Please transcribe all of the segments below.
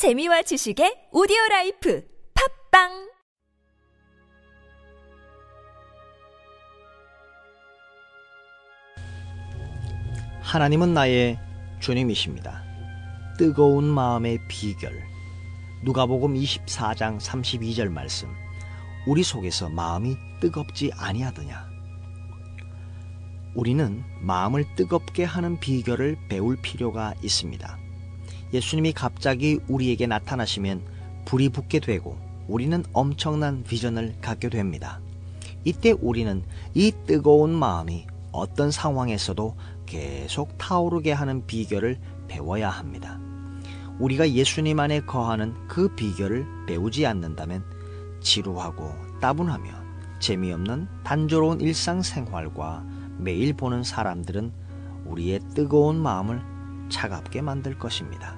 재미와 지식의 오디오 라이프 팟빵 하나님은 나의 주님이십니다. 뜨거운 마음의 비결. 누가복음 24장 32절 말씀. 우리 속에서 마음이 뜨겁지 아니하더냐. 우리는 마음을 뜨겁게 하는 비결을 배울 필요가 있습니다. 예수님이 갑자기 우리에게 나타나시면 불이 붙게 되고 우리는 엄청난 비전을 갖게 됩니다. 이때 우리는 이 뜨거운 마음이 어떤 상황에서도 계속 타오르게 하는 비결을 배워야 합니다. 우리가 예수님 안에 거하는 그 비결을 배우지 않는다면 지루하고 따분하며 재미없는 단조로운 일상생활과 매일 보는 사람들은 우리의 뜨거운 마음을 차갑게 만들 것입니다.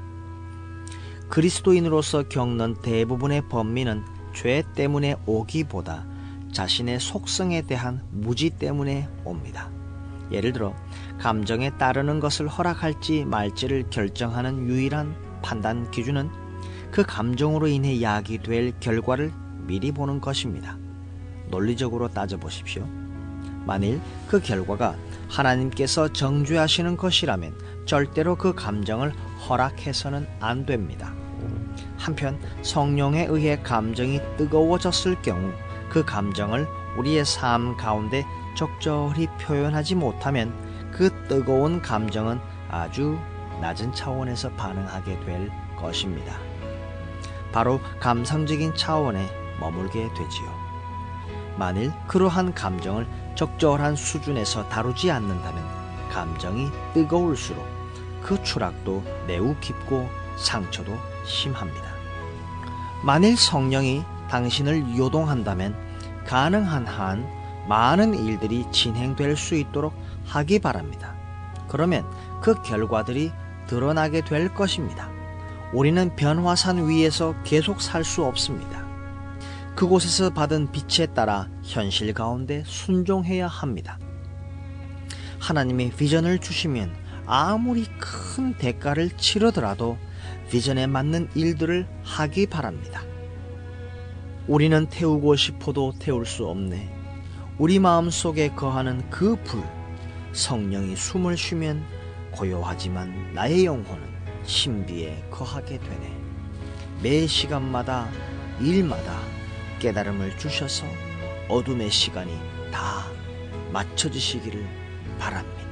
그리스도인으로서 겪는 대부분의 범민은 죄 때문에 오기보다 자신의 속성에 대한 무지 때문에 옵니다. 예를 들어 감정에 따르는 것을 허락할지 말지를 결정하는 유일한 판단 기준은 그 감정으로 인해 야기될 결과를 미리 보는 것입니다. 논리적으로 따져보십시오. 만일 그 결과가 하나님께서 정죄하시는 것이라면 절대로 그 감정을 허락해서는 안 됩니다. 한편 성령에 의해 감정이 뜨거워졌을 경우 그 감정을 우리의 삶 가운데 적절히 표현하지 못하면 그 뜨거운 감정은 아주 낮은 차원에서 반응하게 될 것입니다. 바로 감상적인 차원에 머물게 되지요. 만일 그러한 감정을 적절한 수준에서 다루지 않는다면 감정이 뜨거울수록 그 추락도 매우 깊고 상처도 심합니다. 만일 성령이 당신을 요동한다면 가능한 한 많은 일들이 진행될 수 있도록 하기 바랍니다. 그러면 그 결과들이 드러나게 될 것입니다. 우리는 변화산 위에서 계속 살 수 없습니다. 그곳에서 받은 빛에 따라 현실 가운데 순종해야 합니다. 하나님의 비전을 주시면 아무리 큰 대가를 치르더라도 비전에 맞는 일들을 하기 바랍니다. 우리는 태우고 싶어도 태울 수 없네. 우리 마음 속에 거하는 그 불, 성령이 숨을 쉬면 고요하지만 나의 영혼은 신비에 거하게 되네. 매 시간마다, 일마다 깨달음을 주셔서 어둠의 시간이 다 맞춰지시기를 바랍니다.